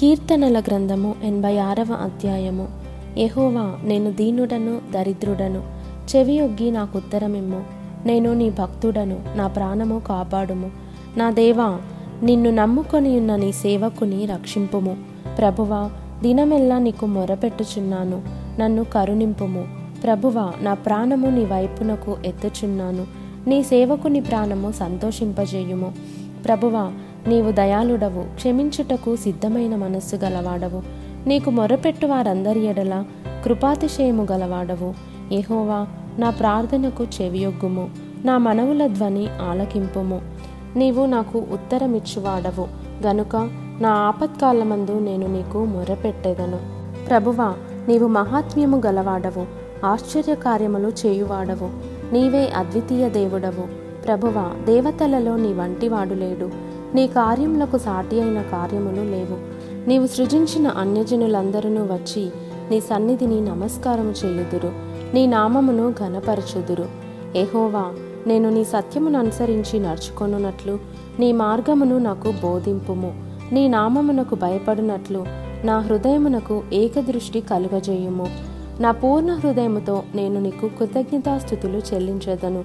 కీర్తనల గ్రంథము ఎనభై ఆరవ అధ్యాయము. ఎహోవా నేను దీనుడను దరిద్రుడను. చెవియొగ్గి నాకు ఉత్తరమిమ్ము నేను నీ భక్తుడను నా ప్రాణము కాపాడుము. నా దేవా నిన్ను నమ్ముకొని ఉన్న నీ సేవకుని రక్షింపుము. ప్రభువా దినమెల్లా నీకు మొరపెట్టుచున్నాను నన్ను కరుణింపుము. ప్రభువా నా ప్రాణము నీ వైపునకు ఎత్తుచున్నాను నీ సేవకుని ప్రాణము సంతోషింపజేయుము. ప్రభువా నీవు దయాళుడవు క్షమించుటకు సిద్ధమైన మనస్సు గలవాడవు. నీకు మొరపెట్టు వారందరి ఎడల కృపాతిశయము గలవాడవు. ఎహోవా నా ప్రార్థనకు చెవియొగ్గుము నా మనవుల ధ్వని ఆలకింపుము. నీవు నాకు ఉత్తరమిచ్చువాడవు గనుక నా ఆపత్కాలమందు నేను నీకు మొరపెట్టెదను. ప్రభువా నీవు మహాత్మ్యము గలవాడవు ఆశ్చర్యకార్యములు చేయువాడవు. నీవే అద్వితీయ దేవుడవు. ప్రభువా దేవతలలో నీ వంటివాడు లేడు. నీ కార్యములకు సాటి అయిన కార్యములు లేవు. నీవు సృజించిన అన్యజనులందరూ వచ్చి నీ సన్నిధిని నమస్కారము చేయుదురు. నీ నామమును ఘనపరచుదురు. ఎహోవా నేను నీ సత్యమును అనుసరించి నడుచుకొనున్నట్లు నీ మార్గమును నాకు బోధింపుము. నీ నామమునకు భయపడినట్లు నా హృదయమునకు ఏకదృష్టి కలుగజేయుము. నా పూర్ణ హృదయముతో నేను నీకు కృతజ్ఞతాస్థుతులు చెల్లించదను.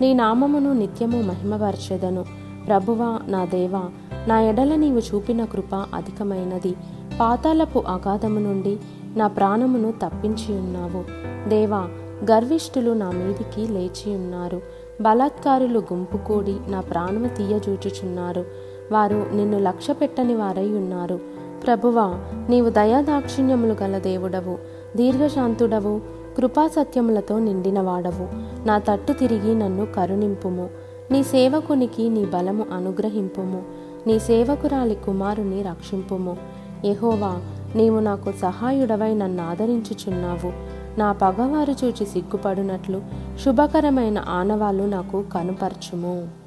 నీ నామమును నిత్యము మహిమపరచెదను. ప్రభువా నా దేవా నా ఎడల నీవు చూపిన కృప అధికమైనది. పాతాలపు అగాధము నుండి నా ప్రాణమును తప్పించి ఉన్నావు. దేవా గర్విష్ఠులు నా మీదికి లేచి ఉన్నారు. బలాత్కారులు గుంపు కూడి నా ప్రాణము తీయజూచుచున్నారు. వారు నిన్ను లక్ష్య పెట్టని వారై ఉన్నారు. ప్రభువా నీవు దయాదాక్షిణ్యములు గల దేవుడవు దీర్ఘశాంతుడవు కృపాసత్యములతో నిండినవాడవు. నా తట్టు తిరిగి నన్ను కరుణింపుము. నీ సేవకునికి నీ బలము అనుగ్రహింపుము. నీ సేవకురాలి కుమారుని రక్షింపుము. ఎహోవా నీవు నాకు సహాయుడవై నన్ను ఆదరించుచున్నావు. నా పగవారు చూచి సిగ్గుపడునట్లు శుభకరమైన ఆనవాలు నాకు కనుపర్చుము.